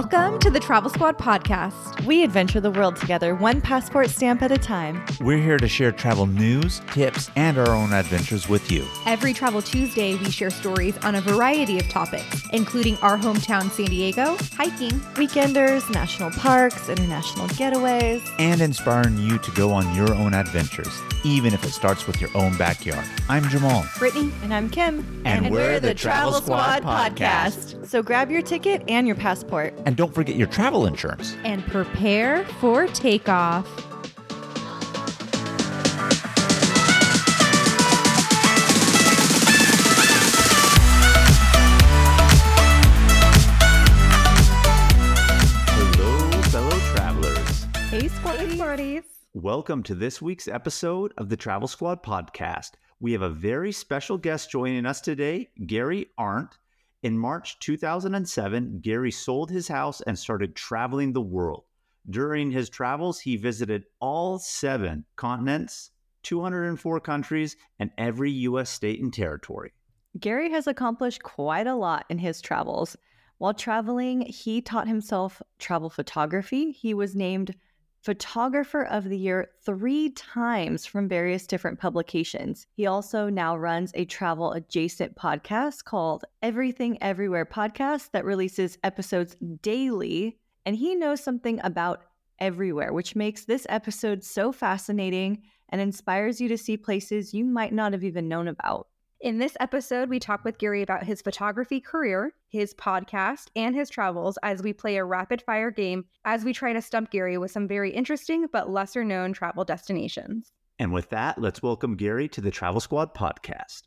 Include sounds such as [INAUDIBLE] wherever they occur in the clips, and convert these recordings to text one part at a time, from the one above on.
Welcome to the Travel Squad podcast. We adventure the world together, one passport stamp at a time. We're here to share travel news, tips, and our own adventures with you. Every Travel Tuesday, we share stories on a variety of topics, including our hometown San Diego, hiking, weekenders, national parks, international getaways, and inspiring you to go on your own adventures, even if it starts with your own backyard. I'm Jamal. Brittany. And I'm Kim. And, and we're, we're, the Travel, Travel Squad, Squad podcast. podcast. So grab your ticket and your passport. And don't forget your travel insurance. And prepare for takeoff. Welcome to this week's episode of the Travel Squad podcast. We have a very special guest joining us today, Gary Arndt. In March 2007, Gary sold his house and started traveling the world. During his travels, he visited all seven continents, 204 countries, and every U.S. state and territory. Gary has accomplished quite a lot in his travels. While traveling, he taught himself travel photography. He was named Photographer of the Year three times from various different publications. He also now runs a travel adjacent podcast called Everything Everywhere Podcast that releases episodes daily. And he knows something about everywhere, which makes this episode so fascinating and inspires you to see places you might not have even known about. In this episode, we talk with Gary about his photography career, his podcast, and his travels as we play a rapid fire game as we try to stump Gary with some very interesting but lesser known travel destinations. And with that, let's welcome Gary to the Travel Squad podcast.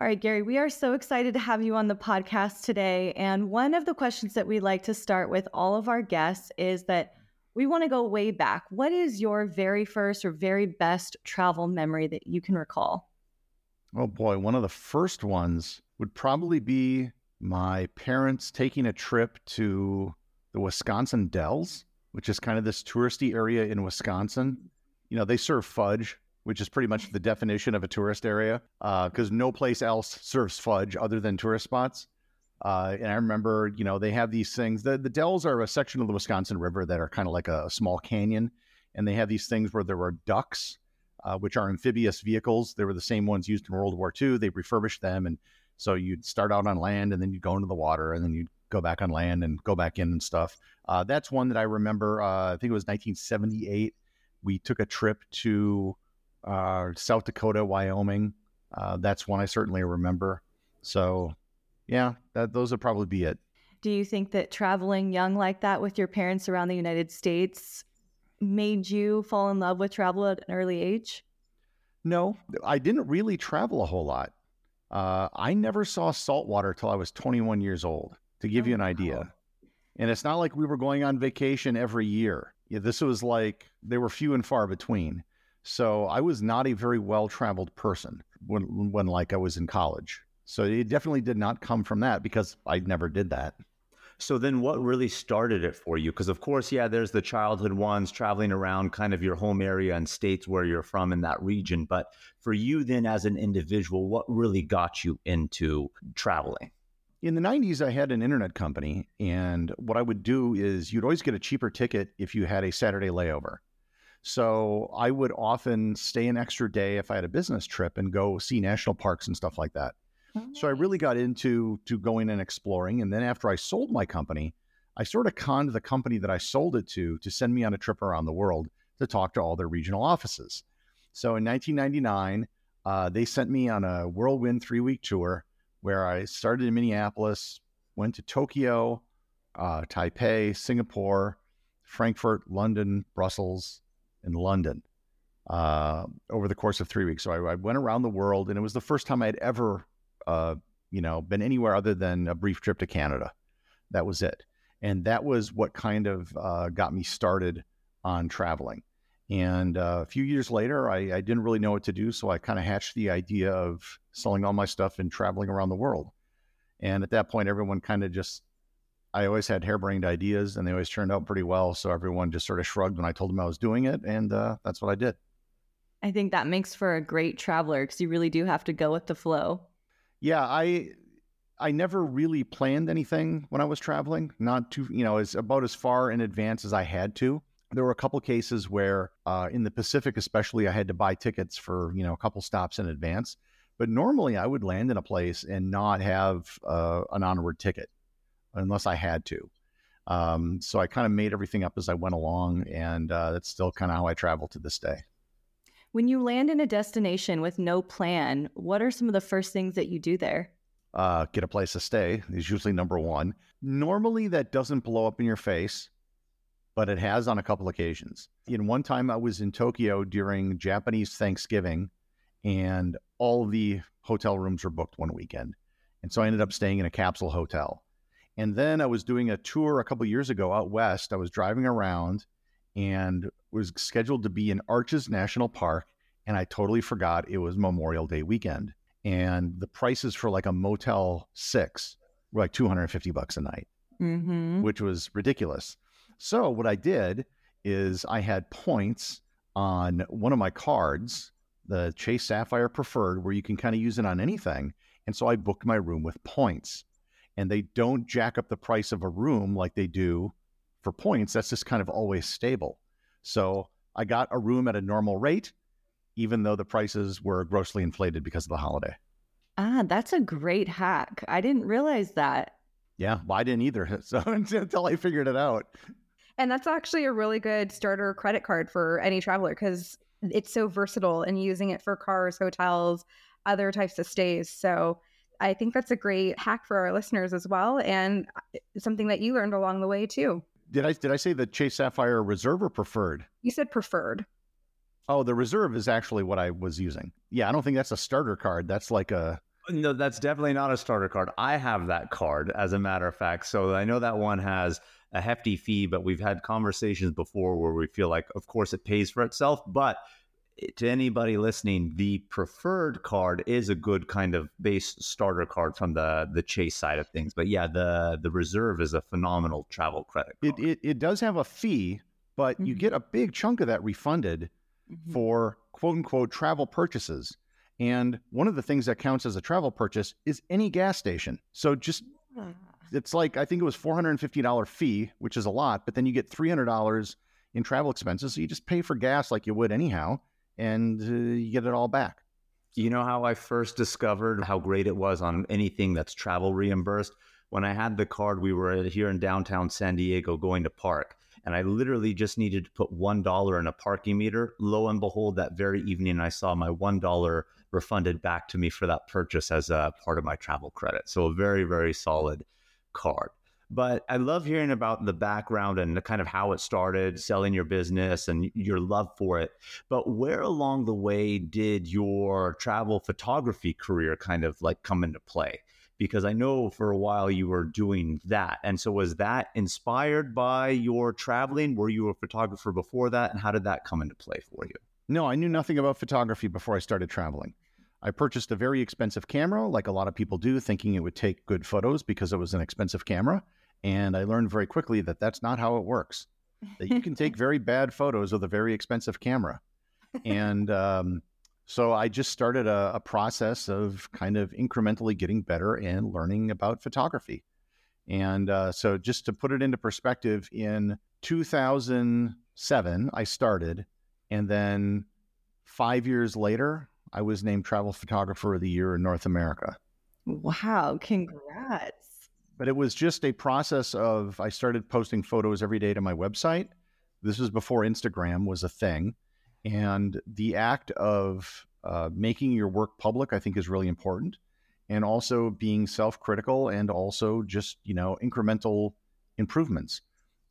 All right, Gary, we are so excited to have you on the podcast today. And one of the questions that we like to start with all of our guests is that we want to go way back. What is your very first or very best travel memory that you can recall? Oh boy, one of the first ones would probably be my parents taking a trip to the Wisconsin Dells, which is kind of this touristy area in Wisconsin. You know, they serve fudge, which is pretty much the definition of a tourist area, because uh, no place else serves fudge other than tourist spots. Uh, and I remember, you know, they have these things. The, the Dells are a section of the Wisconsin River that are kind of like a, a, small canyon. And they have these things where there were ducks, uh, which are amphibious vehicles. They were the same ones used in World War II. They refurbished them. And so you'd start out on land and then you'd go into the water and then you'd go back on land and go back in and stuff. Uh, that's one that I remember. Uh, I think it was 1978. We took a trip to uh, South Dakota, Wyoming. Uh, that's one I certainly remember. So yeah, that those would probably be it. Do you think that traveling young like that with your parents around the United States made you fall in love with travel at an early age? No, I didn't really travel a whole lot. Uh, I never saw saltwater till I was 21 years old, to give oh, you an idea. Wow. And it's not like we were going on vacation every year. Yeah, this was like they were few and far between. So I was not a very well traveled person when when like I was in college. So it definitely did not come from that because I never did that. So then what really started it for you? Because of course, yeah, there's the childhood ones traveling around kind of your home area and states where you're from in that region. But for you then as an individual, what really got you into traveling? In the 90s, I had an internet company. And what I would do is you'd always get a cheaper ticket if you had a Saturday layover. So I would often stay an extra day if I had a business trip and go see national parks and stuff like that. So I really got into to going and exploring. And then after I sold my company, I sort of conned the company that I sold it to to send me on a trip around the world to talk to all their regional offices. So in 1999, uh, they sent me on a whirlwind three week tour where I started in Minneapolis, went to Tokyo, uh, Taipei, Singapore, Frankfurt, London, Brussels, and London uh, over the course of three weeks. So I, I, went around the world, and it was the first time I'd ever uh, you know, been anywhere other than a brief trip to Canada. That was it. And that was what kind of uh, got me started on traveling. And uh, a few years later, I, I, didn't really know what to do. So I kind of hatched the idea of selling all my stuff and traveling around the world. And at that point, everyone kind of just, I always had harebrained ideas and they always turned out pretty well. So everyone just sort of shrugged when I told them I was doing it. And uh, that's what I did. I think that makes for a great traveler because you really do have to go with the flow. Yeah, I I never really planned anything when I was traveling. Not too, you know, as about as far in advance as I had to. There were a couple cases where, uh, in the Pacific, especially, I had to buy tickets for you know a couple stops in advance. But normally, I would land in a place and not have uh, an onward ticket unless I had to. Um, so I kind of made everything up as I went along, and uh, that's still kind of how I travel to this day. When you land in a destination with no plan, what are some of the first things that you do there? Uh, get a place to stay is usually number one. Normally, that doesn't blow up in your face, but it has on a couple occasions. In one time, I was in Tokyo during Japanese Thanksgiving, and all the hotel rooms were booked one weekend. And so I ended up staying in a capsule hotel. And then I was doing a tour a couple years ago out west. I was driving around and was scheduled to be in Arches National Park. And I totally forgot it was Memorial Day weekend. And the prices for like a Motel 6 were like 250 bucks a night, mm-hmm. which was ridiculous. So what I did is I had points on one of my cards, the Chase Sapphire Preferred, where you can kind of use it on anything. And so I booked my room with points. And they don't jack up the price of a room like they do for points, that's just kind of always stable. So I got a room at a normal rate, even though the prices were grossly inflated because of the holiday. Ah, that's a great hack. I didn't realize that. Yeah, well, I didn't either. [LAUGHS] So until I figured it out. And that's actually a really good starter credit card for any traveler because it's so versatile and using it for cars, hotels, other types of stays. So I think that's a great hack for our listeners as well, and uh, something that you learned along the way too did I did I say the Chase Sapphire Reserve or preferred? You said preferred. Oh, the reserve is actually what I was using. Yeah, I don't think that's a starter card. That's like a no, that's definitely not a starter card. I have that card, as a matter of fact. So I know that one has a hefty fee, but we've had conversations before where we feel like, of course, it pays for itself. But to anybody listening, the preferred card is a good kind of base starter card from the the chase side of things. But yeah, the the reserve is a phenomenal travel credit card. It it, it does have a fee, but mm-hmm. you get a big chunk of that refunded mm-hmm. for quote unquote travel purchases. And one of the things that counts as a travel purchase is any gas station. So just ah. it's like I think it was four hundred and fifty dollar fee, which is a lot, but then you get three hundred dollars in travel expenses. So you just pay for gas like you would anyhow and uh, you get it all back. You know how I first discovered how great it was on anything that's travel reimbursed? When I had the card, we were here in downtown San Diego going to park, and I literally just needed to put $1 in a parking meter. Lo and behold, that very evening, I saw my $1 refunded back to me for that purchase as a part of my travel credit. So, a very, very solid card. But I love hearing about the background and the kind of how it started, selling your business and your love for it. But where along the way did your travel photography career kind of like come into play? because I know for a while you were doing that. And so was that inspired by your traveling? Were you a photographer before that? And how did that come into play for you? No, I knew nothing about photography before I started traveling. I purchased a very expensive camera, like a lot of people do, thinking it would take good photos because it was an expensive camera. And I learned very quickly that that's not how it works. That you can take [LAUGHS] very bad photos with a very expensive camera. And [LAUGHS] um, so I just started a, a, process of kind of incrementally getting better and learning about photography. And uh, so, just to put it into perspective, in 2007, I started. And then five years later, I was named Travel Photographer of the Year in North America. Wow, congrats. But it was just a process of I started posting photos every day to my website. This was before Instagram was a thing. And the act of uh, making your work public, I think, is really important. And also being self critical and also just, you know, incremental improvements.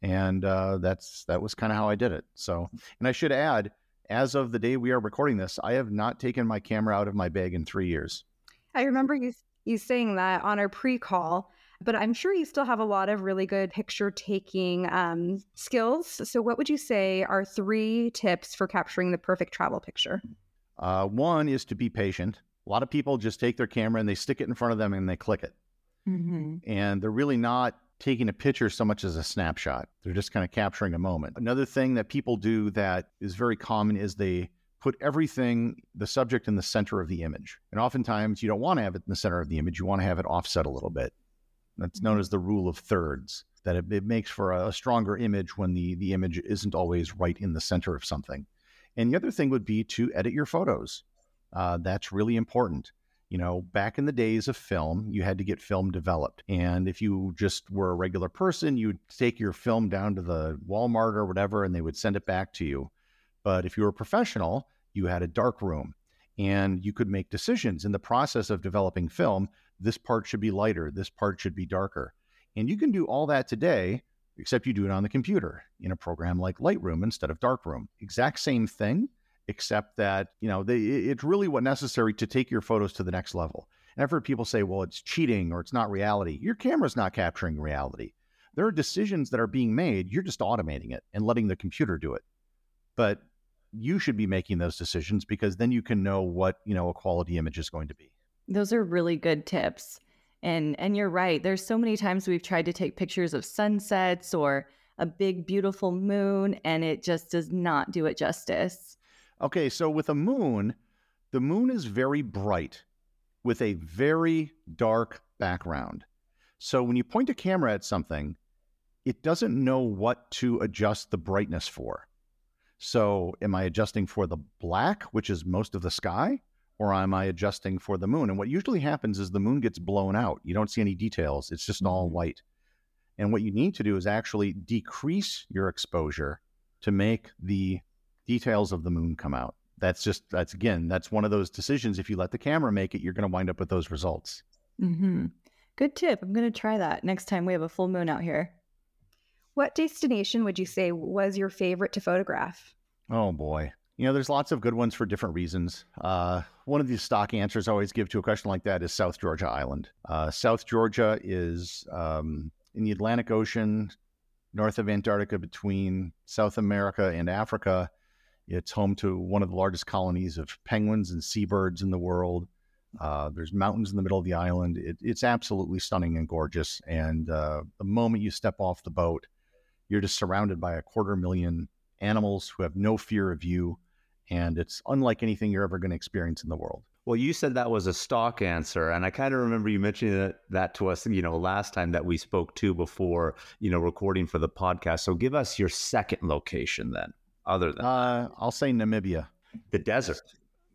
And uh, that's that was kind of how I did it. So, and I should add, as of the day we are recording this, I have not taken my camera out of my bag in three years. I remember you you saying that on our pre-call, but I'm sure you still have a lot of really good picture taking um, skills. So, what would you say are three tips for capturing the perfect travel picture? Uh, one is to be patient. A lot of people just take their camera and they stick it in front of them and they click it, mm-hmm. and they're really not taking a picture so much as a snapshot. They're just kind of capturing a moment. Another thing that people do that is very common is they put everything, the subject in the center of the image. And oftentimes you don't want to have it in the center of the image. You want to have it offset a little bit. That's known mm-hmm. as the rule of thirds, that it, it makes for a, a stronger image when the, the image isn't always right in the center of something. And the other thing would be to edit your photos. Uh, that's really important. You know, back in the days of film, you had to get film developed. And if you just were a regular person, you'd take your film down to the Walmart or whatever, and they would send it back to you. But if you were a professional, you had a dark room and you could make decisions in the process of developing film. This part should be lighter, this part should be darker. And you can do all that today, except you do it on the computer in a program like Lightroom instead of Darkroom. Exact same thing, except that you know they, it's really what necessary to take your photos to the next level. And I've heard people say, "Well, it's cheating or it's not reality." Your camera's not capturing reality. There are decisions that are being made. You're just automating it and letting the computer do it. But you should be making those decisions because then you can know what you know a quality image is going to be. Those are really good tips. And and you're right. There's so many times we've tried to take pictures of sunsets or a big beautiful moon and it just does not do it justice. Okay, so with a moon, the moon is very bright with a very dark background. So when you point a camera at something, it doesn't know what to adjust the brightness for. So am I adjusting for the black, which is most of the sky, or am I adjusting for the moon? And what usually happens is the moon gets blown out. You don't see any details, it's just all mm-hmm. white. And what you need to do is actually decrease your exposure to make the details of the moon come out. That's just that's again that's one of those decisions. If you let the camera make it, you're going to wind up with those results. Mm-hmm. Good tip. I'm going to try that next time we have a full moon out here. What destination would you say was your favorite to photograph? Oh boy. You know, there's lots of good ones for different reasons. Uh, one of the stock answers I always give to a question like that is South Georgia Island. Uh, South Georgia is um, in the Atlantic Ocean, north of Antarctica, between South America and Africa. It's home to one of the largest colonies of penguins and seabirds in the world. Uh, there's mountains in the middle of the island. It, it's absolutely stunning and gorgeous. And uh, the moment you step off the boat, you're just surrounded by a quarter million animals who have no fear of you. And it's unlike anything you're ever going to experience in the world. Well, you said that was a stock answer, and I kind of remember you mentioning that, that to us, you know, last time that we spoke to before, you know, recording for the podcast. So give us your second location then other than uh, I'll say Namibia. The desert.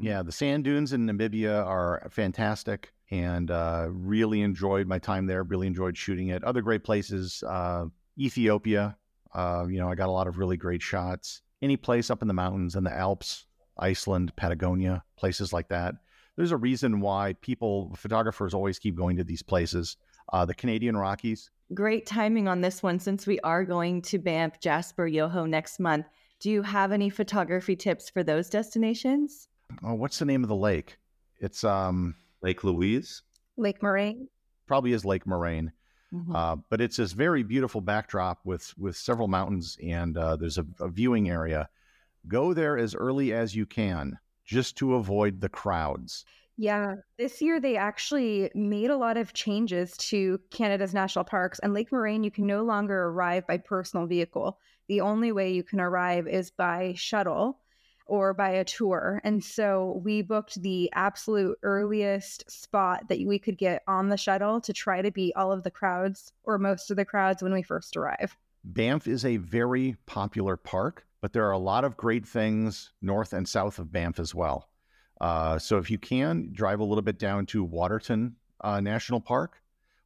Yeah, the sand dunes in Namibia are fantastic and uh, really enjoyed my time there. Really enjoyed shooting it. Other great places, uh, Ethiopia. Uh, you know, I got a lot of really great shots. Any place up in the mountains in the Alps, Iceland, Patagonia, places like that. There's a reason why people, photographers, always keep going to these places. Uh, the Canadian Rockies. Great timing on this one since we are going to Banff, Jasper, Yoho next month. Do you have any photography tips for those destinations? Oh, what's the name of the lake? It's um Lake Louise, Lake Moraine. probably is Lake Moraine. Mhm. Uh, but it's this very beautiful backdrop with with several mountains, and uh, there's a, a viewing area. Go there as early as you can, just to avoid the crowds. Yeah, this year they actually made a lot of changes to Canada's national parks and Lake Moraine. You can no longer arrive by personal vehicle. The only way you can arrive is by shuttle or by a tour. And so we booked the absolute earliest spot that we could get on the shuttle to try to beat all of the crowds or most of the crowds when we first arrive. Banff is a very popular park, but there are a lot of great things north and south of Banff as well. Uh, so if you can, drive a little bit down to Waterton uh, National Park.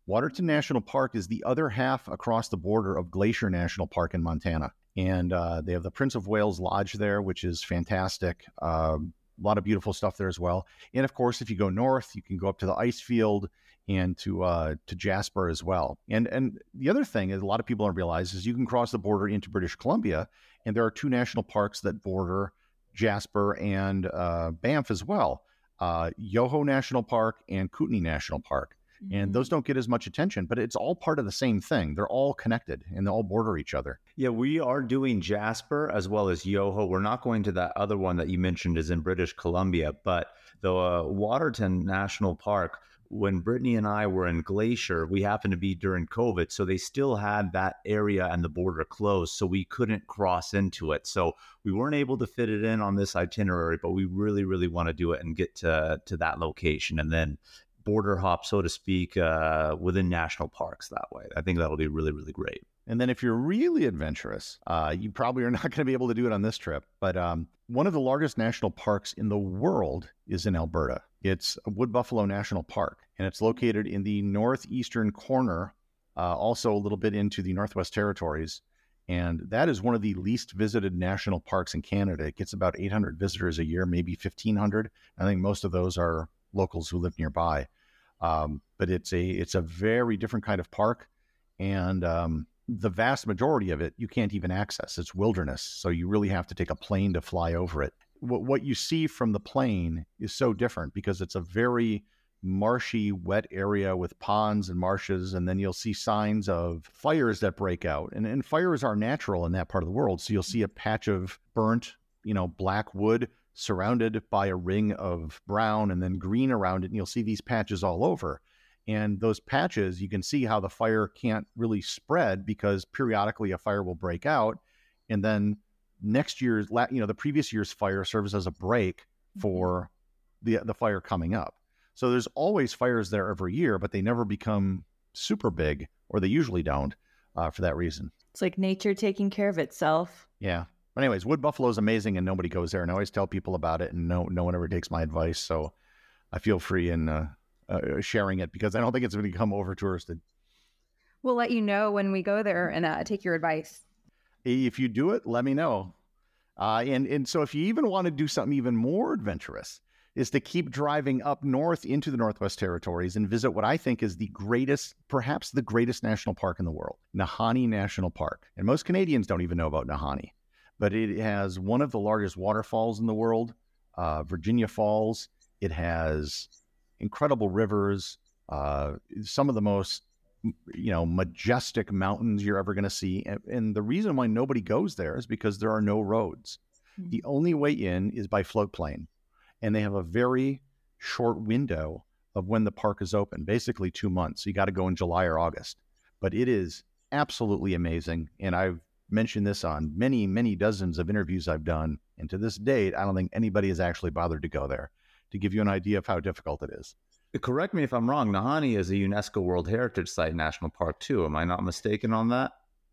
Waterton National Park is the other half across the border of Glacier National Park in Montana. And uh, they have the Prince of Wales Lodge there, which is fantastic. Um, a lot of beautiful stuff there as well. And of course, if you go north, you can go up to the ice field and to uh, to Jasper as well. And and the other thing is a lot of people don't realize is you can cross the border into British Columbia, and there are two national parks that border Jasper and uh, Banff as well. Uh, Yoho National Park and Kootenay National Park. And those don't get as much attention, but it's all part of the same thing. They're all connected and they all border each other. Yeah, we are doing Jasper as well as Yoho. We're not going to that other one that you mentioned is in British Columbia, but the uh, Waterton National Park. When Brittany and I were in Glacier, we happened to be during COVID, so they still had that area and the border closed, so we couldn't cross into it. So we weren't able to fit it in on this itinerary, but we really, really want to do it and get to to that location, and then border hop, so to speak, uh, within national parks that way. I think that'll be really, really great. And then if you're really adventurous, uh, you probably are [LAUGHS] not going to be able to do it on this trip. But um, one of the largest national parks in the world is in Alberta. It's Wood Buffalo National Park, and it's located in the northeastern corner, uh, also a little bit into the Northwest Territories. And that is one of the least visited national parks in Canada. It gets about 800 visitors a year, maybe 1,500. I think most of those are locals who live nearby. Um, but it's a it's a very different kind of park, and um, the vast majority of it you can't even access. It's wilderness, so you really have to take a plane to fly over it. What what you see from the plane is so different because it's a very marshy, wet area with ponds and marshes, and then you'll see signs of fires that break out. And, and fires are natural in that part of the world. So you'll see a patch of burnt, you know, black wood surrounded by a ring of brown and then green around it. And you'll see these patches all over. And those patches, you can see how the fire can't really spread because periodically a fire will break out. And then next year's, you know, the previous year's fire serves as a break for the, the fire coming up. So there's always fires there every year, but they never become super big, or they usually don't uh, for that reason. It's like nature taking care of itself. Yeah. But anyways, Wood Buffalo is amazing, and nobody goes there. And I always tell people about it, and no no one ever takes my advice. So I feel free in uh, uh, sharing it because I don't think it's going to become over touristed. We'll let you know when we go there and uh, take your advice. If you do it, let me know. Uh, and and so if you even want to do something even more adventurous, is to keep driving up north into the Northwest Territories and visit what I think is the greatest, perhaps the greatest national park in the world, Nahanni National Park. And most Canadians don't even know about Nahanni, but it has one of the largest waterfalls in the world, uh, Virginia Falls. It has incredible rivers, uh, some of the most you know majestic mountains you're ever going to see and, and the reason why nobody goes there is because there are no roads Mhm. the only way in is by float plane and they have a very short window of when the park is open basically two months you got to go in july or august but it is absolutely amazing and i've mentioned this on many many dozens of interviews i've done and to this date i don't think anybody has actually bothered to go there to give you an idea of how difficult it is Correct me if I'm wrong. Nahanni is a UNESCO World Heritage Site national park too. Am I not mistaken on that?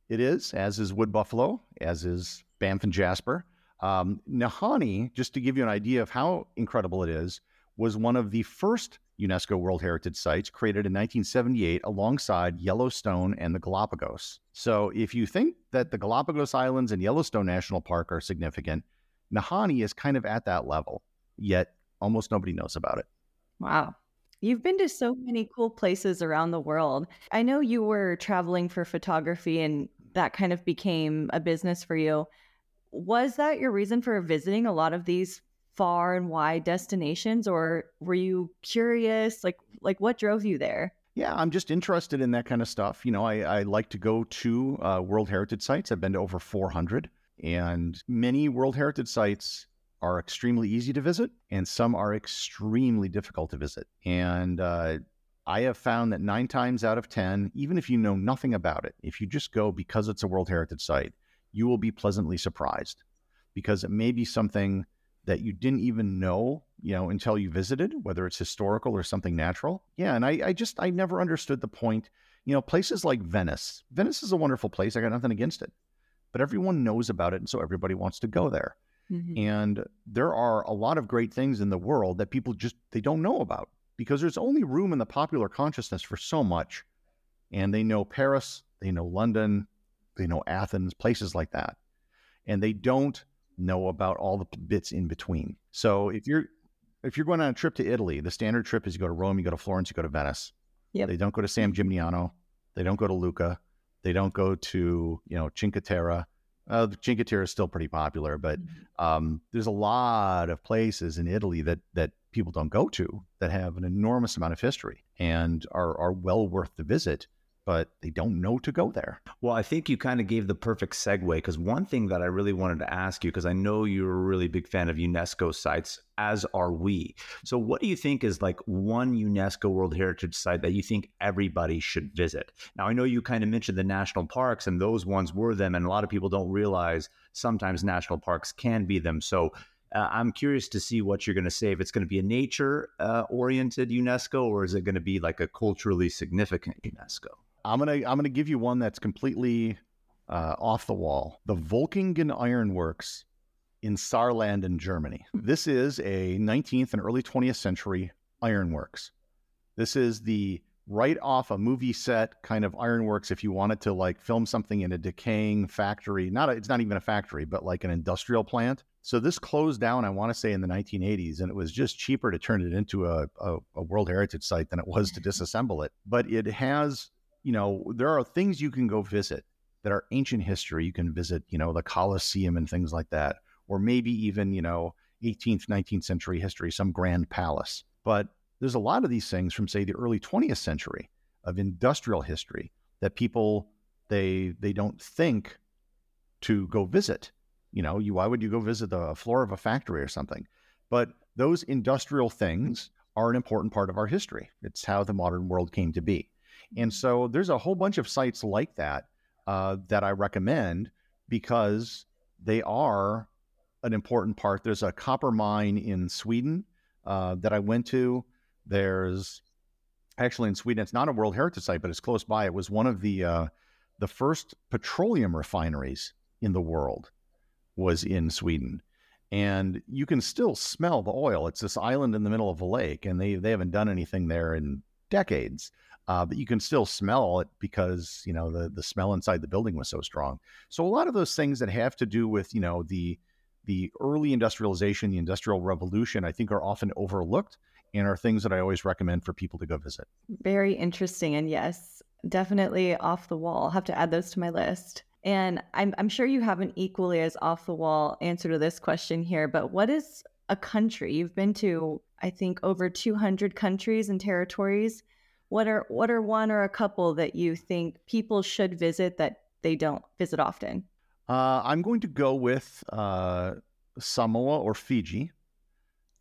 It is, as is Wood Buffalo, as is Banff and Jasper. Um, Nahanni, just to give you an idea of how incredible it is, was one of the first UNESCO World Heritage Sites created in 1978 alongside Yellowstone and the Galapagos. So if you think that the Galapagos Islands and Yellowstone National Park are significant, Nahanni is kind of at that level, yet almost nobody knows about it. Wow. You've been to so many cool places around the world. I know you were traveling for photography and that kind of became a business for you. Was that your reason for visiting a lot of these far and wide destinations or were you curious like like what drove you there? Yeah, I'm just interested in that kind of stuff. You know, I, I like to go to uh, World Heritage sites. I've been to over 400, and many World Heritage sites are extremely easy to visit, and some are extremely difficult to visit. And uh, I have found that nine times out of 10, even if you know nothing about it, if you just go because it's a World Heritage site, you will be pleasantly surprised because it may be something that you didn't even know, you know, until you visited, whether it's historical or something natural. Yeah. And I, I just, I never understood the point. You know, places like Venice, Venice is a wonderful place. I got nothing against it, but everyone knows about it. And so everybody wants to go there. Mm-hmm. And there are a lot of great things in the world that people just, they don't know about because there's only room in the popular consciousness for so much. And they know Paris, they know London, they know Athens, places like that. And they don't know about all the bits in between. So if you're if you're going on a trip to Italy, the standard trip is you go to Rome, you go to Florence, you go to Venice. Yep. They don't go to San Gimignano. They don't go to Lucca. They don't go to, you know, Cinque Terre. Uh, Cinque Terre is still pretty popular, but mm-hmm. um, there's a lot of places in Italy that that people don't go to that have an enormous amount of history and are are well worth the visit but they don't know to go there. Well, I think you kind of gave the perfect segue because one thing that I really wanted to ask you, because I know you're a really big fan of UNESCO sites, as are we. So, what do you think is like one UNESCO World Heritage site that you think everybody should visit? Now, I know you kind of mentioned the national parks, and those ones were them, and a lot of people don't realize sometimes national parks can be them. So, uh, I'm curious to see what you're going to say. If it's going to be a nature uh, oriented UNESCO or is it going to be like a culturally significant UNESCO? I'm gonna I'm gonna give you one that's completely uh, off the wall. The Völklingen Ironworks in Saarland in Germany. This is a 19th and early 20th century ironworks. This is the right off a movie set kind of ironworks if you wanted to like film something in a decaying factory not a, it's not even a factory but like an industrial plant so this closed down i want to say in the 1980s and it was just cheaper to turn it into a, a, a world heritage site than it was to disassemble it but it has you know, there are things you can go visit that are ancient history. You can visit, you know, the Colosseum and things like that, or maybe even, you know, 18th, 19th century history, some grand palace. But there's a lot of these things from, say, the early 20th century of industrial history that people they they don't think to go visit. You know, you why would you go visit the floor of a factory or something? But those industrial things are an important part of our history. It's how the modern world came to be. And so there's a whole bunch of sites like that uh, that I recommend because they are an important part. There's a copper mine in Sweden uh, that I went to. There's actually in Sweden, it's not a World Heritage Site, but it's close by. It was one of the uh, the first petroleum refineries in the world was in Sweden. And you can still smell the oil. It's this island in the middle of a lake, and they, they haven't done anything there in decades uh, but you can still smell it because you know the the smell inside the building was so strong. So a lot of those things that have to do with you know the the early industrialization, the industrial revolution, I think are often overlooked and are things that I always recommend for people to go visit. Very interesting, and yes, definitely off the wall. I'll have to add those to my list. And I'm, I'm sure you have an equally as off the wall answer to this question here, but what is a country? You've been to, I think, over 200 countries and territories what are what are one or a couple that you think people should visit that they don't visit often? Uh, I'm going to go with uh, Samoa or Fiji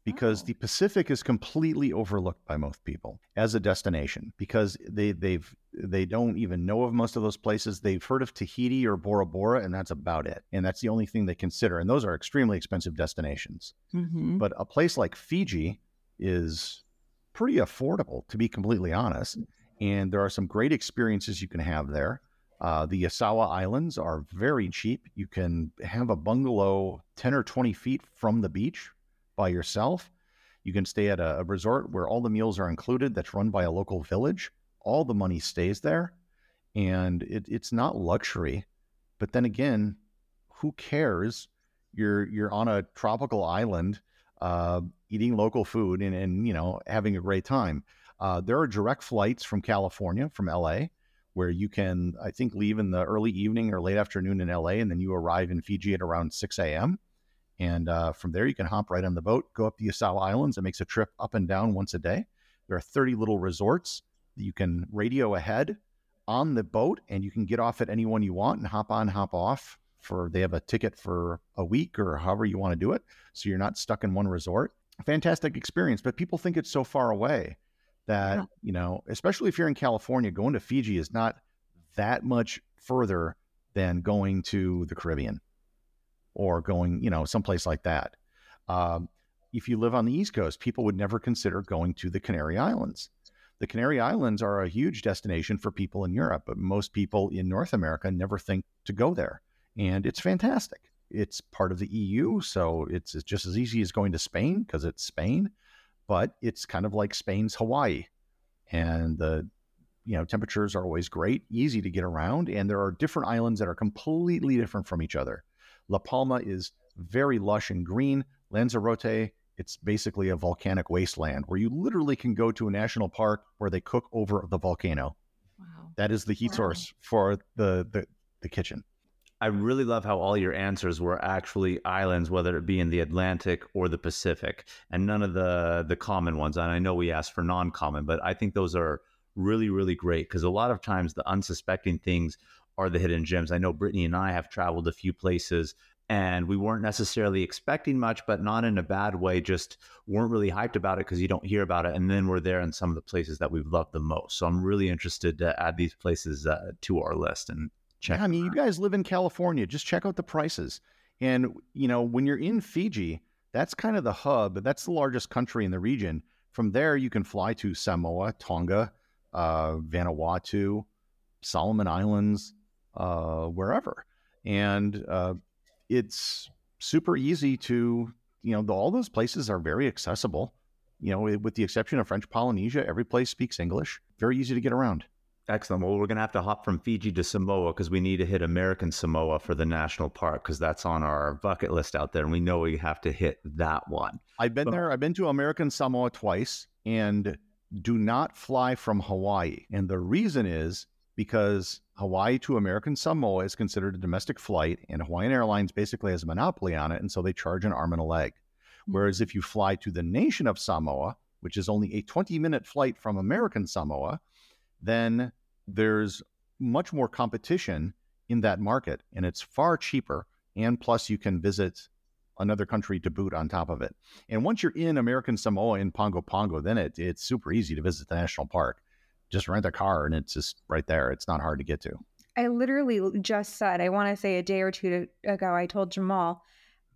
because oh. the Pacific is completely overlooked by most people as a destination because they they've they don't even know of most of those places. They've heard of Tahiti or Bora Bora, and that's about it. And that's the only thing they consider. And those are extremely expensive destinations. Mm-hmm. But a place like Fiji is pretty affordable, to be completely honest. And there are some great experiences you can have there. Uh, the Yasawa Islands are very cheap. You can have a bungalow 10 or 20 feet from the beach by yourself. You can stay at a, a resort where all the meals are included, that's run by a local village. All the money stays there. And it, it's not luxury. But then again, who cares? You're, you're on a tropical island uh, eating local food and, and you know having a great time. Uh, there are direct flights from California, from LA, where you can, I think, leave in the early evening or late afternoon in LA, and then you arrive in Fiji at around 6 a.m. And uh, from there, you can hop right on the boat, go up the Yasawa Islands. It makes a trip up and down once a day. There are 30 little resorts that You can radio ahead on the boat and you can get off at anyone you want and hop on, hop off for they have a ticket for a week or however you want to do it. So you're not stuck in one resort. Fantastic experience, but people think it's so far away that, yeah. you know, especially if you're in California, going to Fiji is not that much further than going to the Caribbean or going, you know, someplace like that. Um, if you live on the East Coast, people would never consider going to the Canary Islands. The Canary Islands are a huge destination for people in Europe, but most people in North America never think to go there. And it's fantastic. It's part of the EU, so it's just as easy as going to Spain because it's Spain, but it's kind of like Spain's Hawaii. And the you know temperatures are always great, easy to get around, and there are different islands that are completely different from each other. La Palma is very lush and green. Lanzarote, it's basically a volcanic wasteland where you literally can go to a national park where they cook over the volcano. Wow. That is the heat wow. source for the, the, the kitchen. I really love how all your answers were actually islands, whether it be in the Atlantic or the Pacific, and none of the the common ones. And I know we asked for non-common, but I think those are really, really great because a lot of times the unsuspecting things are the hidden gems. I know Brittany and I have traveled a few places and we weren't necessarily expecting much, but not in a bad way. Just weren't really hyped about it because you don't hear about it. And then we're there in some of the places that we've loved the most. So I'm really interested to add these places uh, to our list and check. Yeah, I mean, you guys live in California. Just check out the prices. And you know, when you're in Fiji, that's kind of the hub. That's the largest country in the region. From there, you can fly to Samoa, Tonga, uh, Vanuatu, Solomon Islands, uh, wherever. And uh, it's super easy to, you know, the, all those places are very accessible. You know, with the exception of French Polynesia, every place speaks English. Very easy to get around. Excellent. Well, we're going to have to hop from Fiji to Samoa because we need to hit American Samoa for the national park because that's on our bucket list out there. And we know we have to hit that one. I've been but, there. I've been to American Samoa twice and do not fly from Hawaii. And the reason is because Hawaii to American Samoa is considered a domestic flight, and Hawaiian Airlines basically has a monopoly on it, and so they charge an arm and a leg. Hmm. Whereas if you fly to the nation of Samoa, which is only a 20 minute flight from American Samoa, then there's much more competition in that market, and it's far cheaper. And plus, you can visit another country to boot on top of it. And once you're in American Samoa in Pago Pago, then it, it's super easy to visit the national park just rent a car and it's just right there. It's not hard to get to. I literally just said, I want to say a day or two ago, I told Jamal,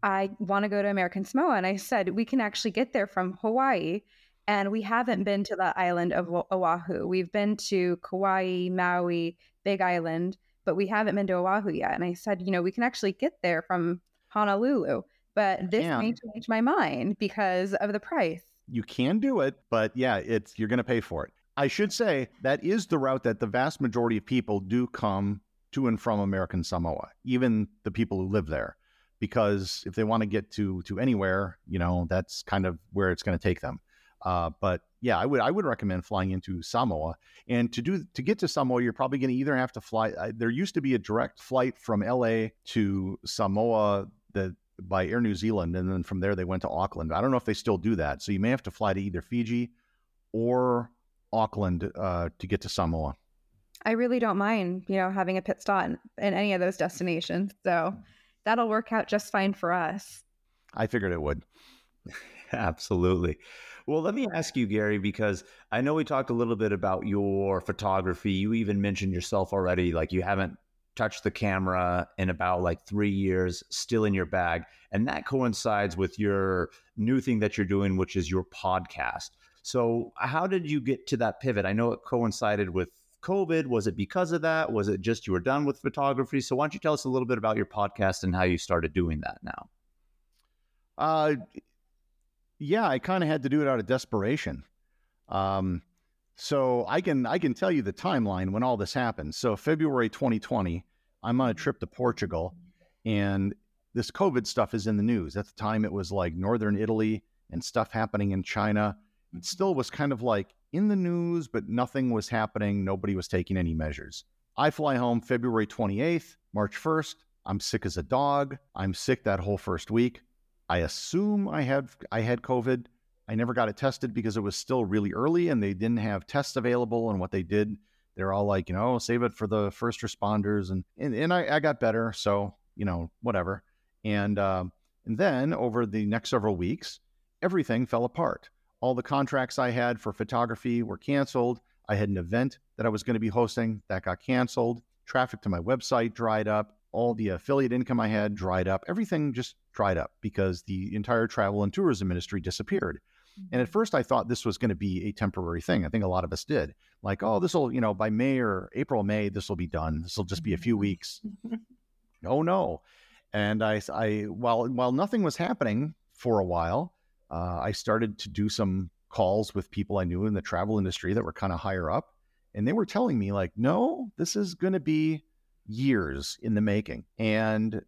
I want to go to American Samoa. And I said, we can actually get there from Hawaii. And we haven't been to the island of Oahu. We've been to Kauai, Maui, Big Island, but we haven't been to Oahu yet. And I said, you know, we can actually get there from Honolulu. But this may change my mind because of the price. You can do it, but yeah, it's you're going to pay for it. I should say that is the route that the vast majority of people do come to and from American Samoa, even the people who live there, because if they want to get to to anywhere, you know, that's kind of where it's going to take them. Uh, but yeah, I would I would recommend flying into Samoa, and to do to get to Samoa, you're probably going to either have to fly. Uh, there used to be a direct flight from LA to Samoa that by Air New Zealand, and then from there they went to Auckland. I don't know if they still do that, so you may have to fly to either Fiji or Auckland uh, to get to Samoa. I really don't mind, you know, having a pit stop in, in any of those destinations. So that'll work out just fine for us. I figured it would. [LAUGHS] Absolutely. Well, let me ask you, Gary, because I know we talked a little bit about your photography. You even mentioned yourself already, like you haven't touched the camera in about like three years, still in your bag. And that coincides with your new thing that you're doing, which is your podcast. So, how did you get to that pivot? I know it coincided with COVID. Was it because of that? Was it just you were done with photography? So, why don't you tell us a little bit about your podcast and how you started doing that now? Uh, yeah, I kind of had to do it out of desperation. Um, so I can I can tell you the timeline when all this happened. So February 2020, I'm on a trip to Portugal, and this COVID stuff is in the news. At the time, it was like northern Italy and stuff happening in China it still was kind of like in the news, but nothing was happening. Nobody was taking any measures. I fly home February 28th, March 1st. I'm sick as a dog. I'm sick that whole first week. I assume I had I had COVID. I never got it tested because it was still really early and they didn't have tests available. And what they did, they're all like, you know, save it for the first responders. And and, and I, I got better, so you know, whatever. And um, and then over the next several weeks, everything fell apart. All the contracts I had for photography were canceled. I had an event that I was going to be hosting that got canceled. Traffic to my website dried up. All the affiliate income I had dried up. Everything just dried up because the entire travel and tourism industry disappeared. And at first, I thought this was going to be a temporary thing. I think a lot of us did. Like, oh, this will, you know, by May or April, May, this will be done. This will just be a few weeks. oh no! And I, I, while while nothing was happening for a while, uh, I started to do some calls with people I knew in the travel industry that were kind of higher up, and they were telling me like, no, this is going to be years in the making. And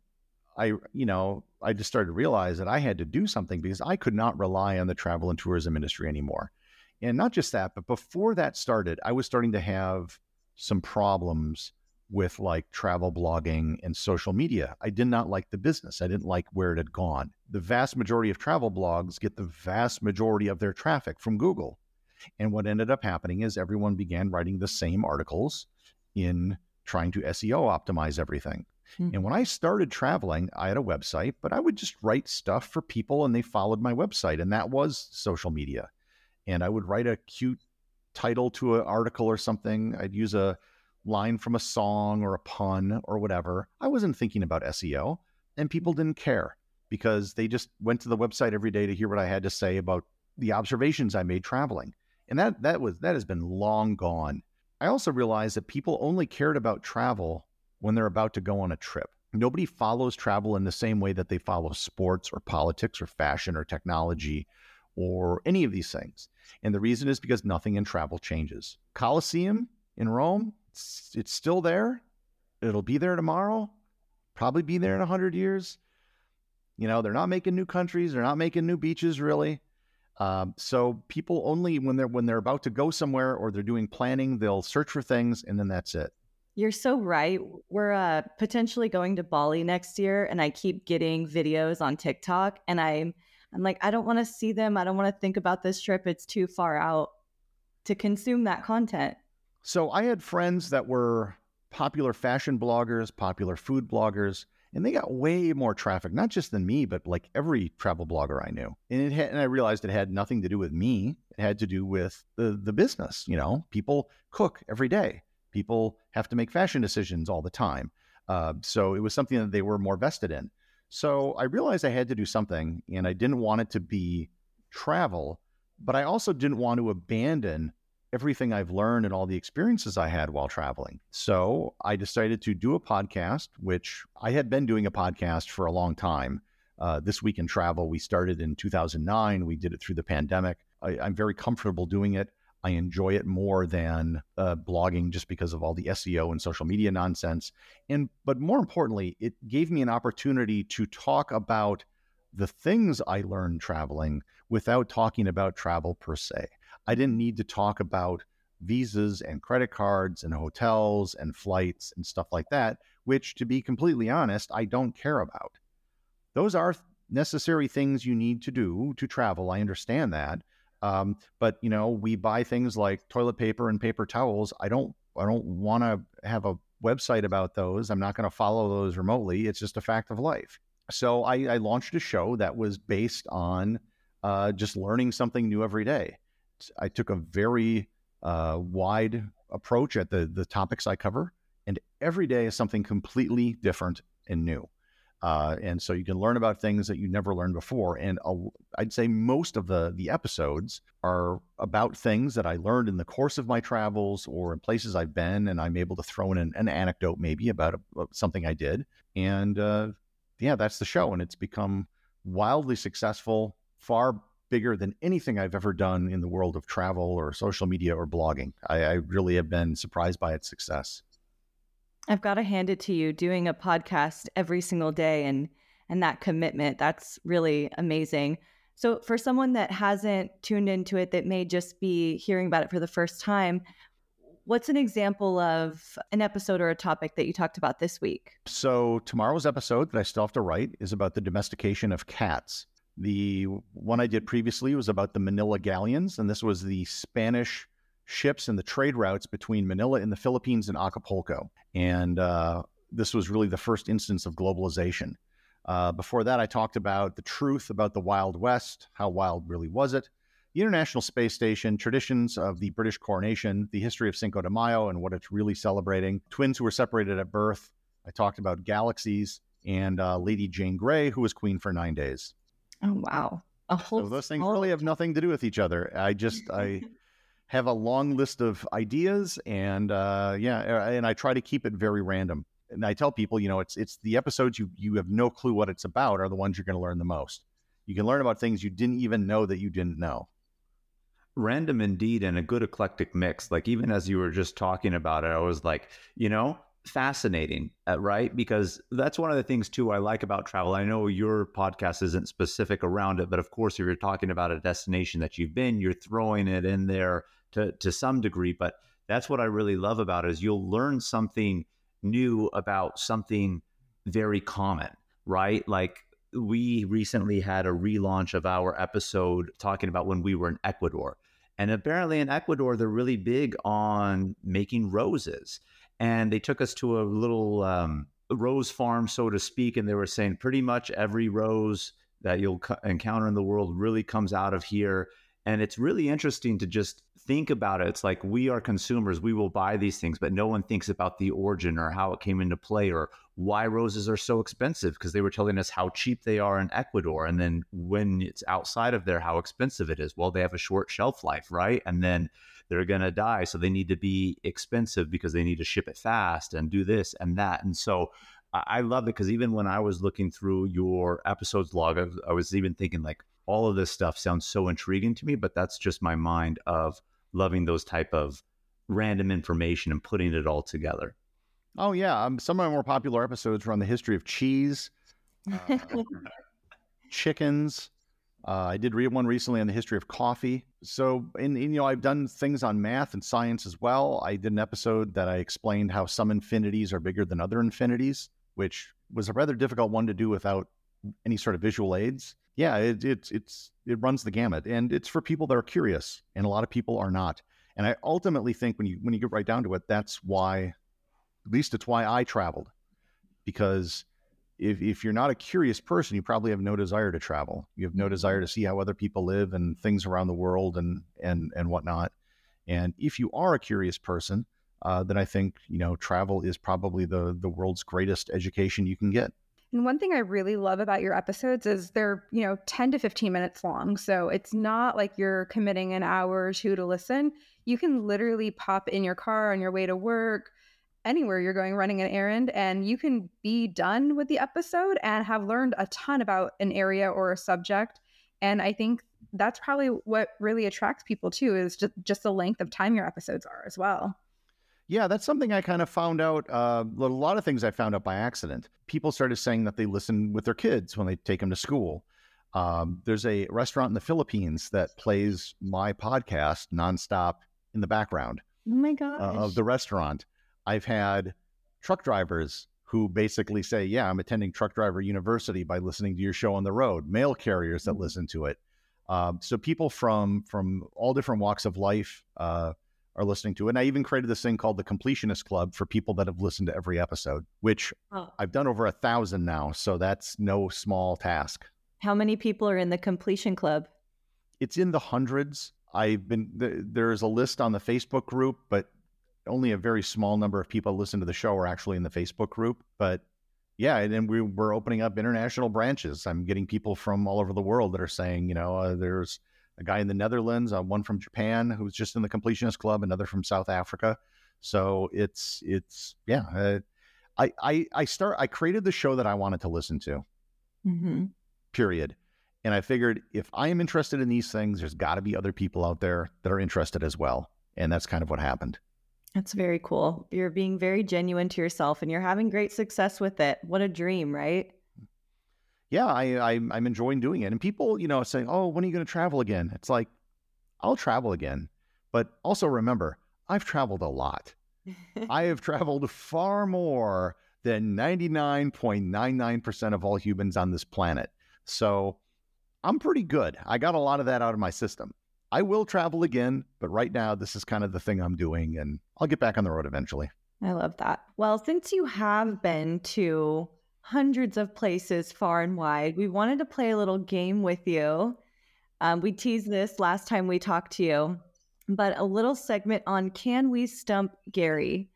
I, you know, I just started to realize that I had to do something because I could not rely on the travel and tourism industry anymore. And not just that, but before that started, I was starting to have some problems with like travel blogging and social media. I did not like the business. I didn't like where it had gone. The vast majority of travel blogs get the vast majority of their traffic from Google. And what ended up happening is everyone began writing the same articles in trying to SEO optimize everything. Mm-hmm. And when I started traveling, I had a website, but I would just write stuff for people and they followed my website. And that was social media. And I would write a cute title to an article or something. I'd use a line from a song or a pun or whatever. I wasn't thinking about SEO, and people didn't care because they just went to the website every day to hear what I had to say about the observations I made traveling. And that that was that has been long gone. I also realized that people only cared about travel when they're about to go on a trip. Nobody follows travel in the same way that they follow sports or politics or fashion or technology or any of these things. And the reason is because nothing in travel changes. Colosseum in Rome, it's, it's still there. It'll be there tomorrow, probably be there in 100 years. You know, they're not making new countries, they're not making new beaches really. Um, so people only when they're when they're about to go somewhere or they're doing planning, they'll search for things and then that's it. You're so right. We're uh, potentially going to Bali next year, and I keep getting videos on TikTok, and I'm I'm like, I don't want to see them. I don't want to think about this trip. It's too far out to consume that content. So I had friends that were popular fashion bloggers, popular food bloggers, and they got way more traffic, not just than me, but like every travel blogger I knew. And it had, and I realized it had nothing to do with me. It had to do with the the business. You know, people cook every day. People have to make fashion decisions all the time. Uh, so it was something that they were more vested in. So I realized I had to do something, and I didn't want it to be travel, but I also didn't want to abandon everything I've learned and all the experiences I had while traveling. So I decided to do a podcast, which I had been doing a podcast for a long time. Uh, this week in travel, we started in 2009. We did it through the pandemic. I, I'm very comfortable doing it. I enjoy it more than uh, blogging just because of all the SEO and social media nonsense. And but more importantly, it gave me an opportunity to talk about the things I learned traveling without talking about travel per se. I didn't need to talk about visas and credit cards and hotels and flights and stuff like that, which to be completely honest, I don't care about. Those are necessary things you need to do to travel. I understand that. Um, but you know, we buy things like toilet paper and paper towels. I don't I don't want to have a website about those. I'm not going to follow those remotely. It's just a fact of life. So I, I launched a show that was based on uh, just learning something new every day. I took a very uh, wide approach at the the topics I cover, and every day is something completely different and new. Uh, and so you can learn about things that you never learned before. And I'd say most of the the episodes are about things that I learned in the course of my travels or in places I've been, and I'm able to throw in an, an anecdote maybe about a, something I did. And uh, yeah, that's the show, and it's become wildly successful, far bigger than anything I've ever done in the world of travel or social media or blogging. I, I really have been surprised by its success. I've got to hand it to you doing a podcast every single day and and that commitment that's really amazing. So for someone that hasn't tuned into it that may just be hearing about it for the first time, what's an example of an episode or a topic that you talked about this week? So tomorrow's episode that I still have to write is about the domestication of cats. The one I did previously was about the Manila galleons, and this was the Spanish ships and the trade routes between Manila in the Philippines and Acapulco. And uh, this was really the first instance of globalization. Uh, before that, I talked about the truth about the Wild West. How wild really was it? The International Space Station, traditions of the British coronation, the history of Cinco de Mayo and what it's really celebrating, twins who were separated at birth. I talked about galaxies and uh, Lady Jane Grey, who was queen for nine days. Oh, wow. A whole so those things really have nothing to do with each other. I just, [LAUGHS] I. have a long list of ideas and uh, yeah and i try to keep it very random and I tell people, you know, it's it's the episodes you you have no clue what it's about are the ones you're going to learn the most. You can learn about things you didn't even know that you didn't know. Random indeed, and a good eclectic mix. Like even as you were just talking about it, I was like, you know, fascinating, uh, right? Because that's one of the things too I like about travel. I know your podcast isn't specific around it, but of course, if you're talking about a destination that you've been, you're throwing it in there to to some degree. But that's what I really love about it is you'll learn something new about something very common, right? Like we recently had a relaunch of our episode talking about when we were in Ecuador. And apparently in Ecuador, they're really big on making roses. And they took us to a little um, rose farm, so to speak. And they were saying pretty much every rose that you'll co- encounter in the world really comes out of here. And it's really interesting to just think about it. It's like we are consumers, we will buy these things, but no one thinks about the origin or how it came into play or why roses are so expensive because they were telling us how cheap they are in Ecuador. And then when it's outside of there, how expensive it is. Well, they have a short shelf life, right? And then they're going to die. So they need to be expensive because they need to ship it fast and do this and that. And so I love it because even when I was looking through your episodes log, I was even thinking like, all of this stuff sounds so intriguing to me, but that's just my mind of loving those type of random information and putting it all together. Oh yeah, um, some of my more popular episodes were on the history of cheese, uh, [LAUGHS] chickens. Uh, I did read one recently on the history of coffee. So, and, you know, I've done things on math and science as well. I did an episode that I explained how some infinities are bigger than other infinities, which was a rather difficult one to do without any sort of visual aids yeah, it, it's it's it runs the gamut, and it's for people that are curious, and a lot of people are not. And I ultimately think when you when you get right down to it, that's why, at least it's why I traveled, because if if you're not a curious person, you probably have no desire to travel. You have no desire to see how other people live and things around the world and and and whatnot. And if you are a curious person, uh, then I think you know travel is probably the the world's greatest education you can get. And one thing I really love about your episodes is they're, you know, 10 to 15 minutes long. So it's not like you're committing an hour or two to listen. You can literally pop in your car on your way to work, anywhere you're going running an errand, and you can be done with the episode and have learned a ton about an area or a subject. And I think that's probably what really attracts people too is just, just the length of time your episodes are as well. Yeah, that's something I kind of found out. Uh, a lot of things I found out by accident. People started saying that they listen with their kids when they take them to school. Um, there's a restaurant in the Philippines that plays my podcast nonstop in the background. Oh my god! Uh, of the restaurant, I've had truck drivers who basically say, "Yeah, I'm attending Truck Driver University by listening to your show on the road." Mail carriers that mm-hmm. listen to it. Um, so people from from all different walks of life. Uh, are listening to. It. And I even created this thing called the Completionist Club for people that have listened to every episode, which oh. I've done over a thousand now. So that's no small task. How many people are in the Completion Club? It's in the hundreds. I've been there's a list on the Facebook group, but only a very small number of people listen to the show are actually in the Facebook group. But yeah, and then we, we're opening up international branches. I'm getting people from all over the world that are saying, you know, uh, there's a guy in the Netherlands, uh, one from Japan who's just in the completionist club, another from South Africa. So it's it's yeah. Uh, I I I start I created the show that I wanted to listen to. Mm-hmm. Period. And I figured if I am interested in these things, there's got to be other people out there that are interested as well. And that's kind of what happened. That's very cool. You're being very genuine to yourself and you're having great success with it. What a dream, right? yeah, I, I I'm enjoying doing it. And people, you know, saying, "Oh, when are you going to travel again?" It's like, I'll travel again, but also remember, I've traveled a lot. I have [LAUGHS] traveled far more than 99.99% of all humans on this planet. So I'm pretty good. I got a lot of that out of my system. I will travel again, but right now this is kind of the thing I'm doing and I'll get back on the road eventually. I love that. Well, since you have been to hundreds of places far and wide, we wanted to play a little game with you. Um, we teased this last time we talked to you, but a little segment on Can We Stump Gary?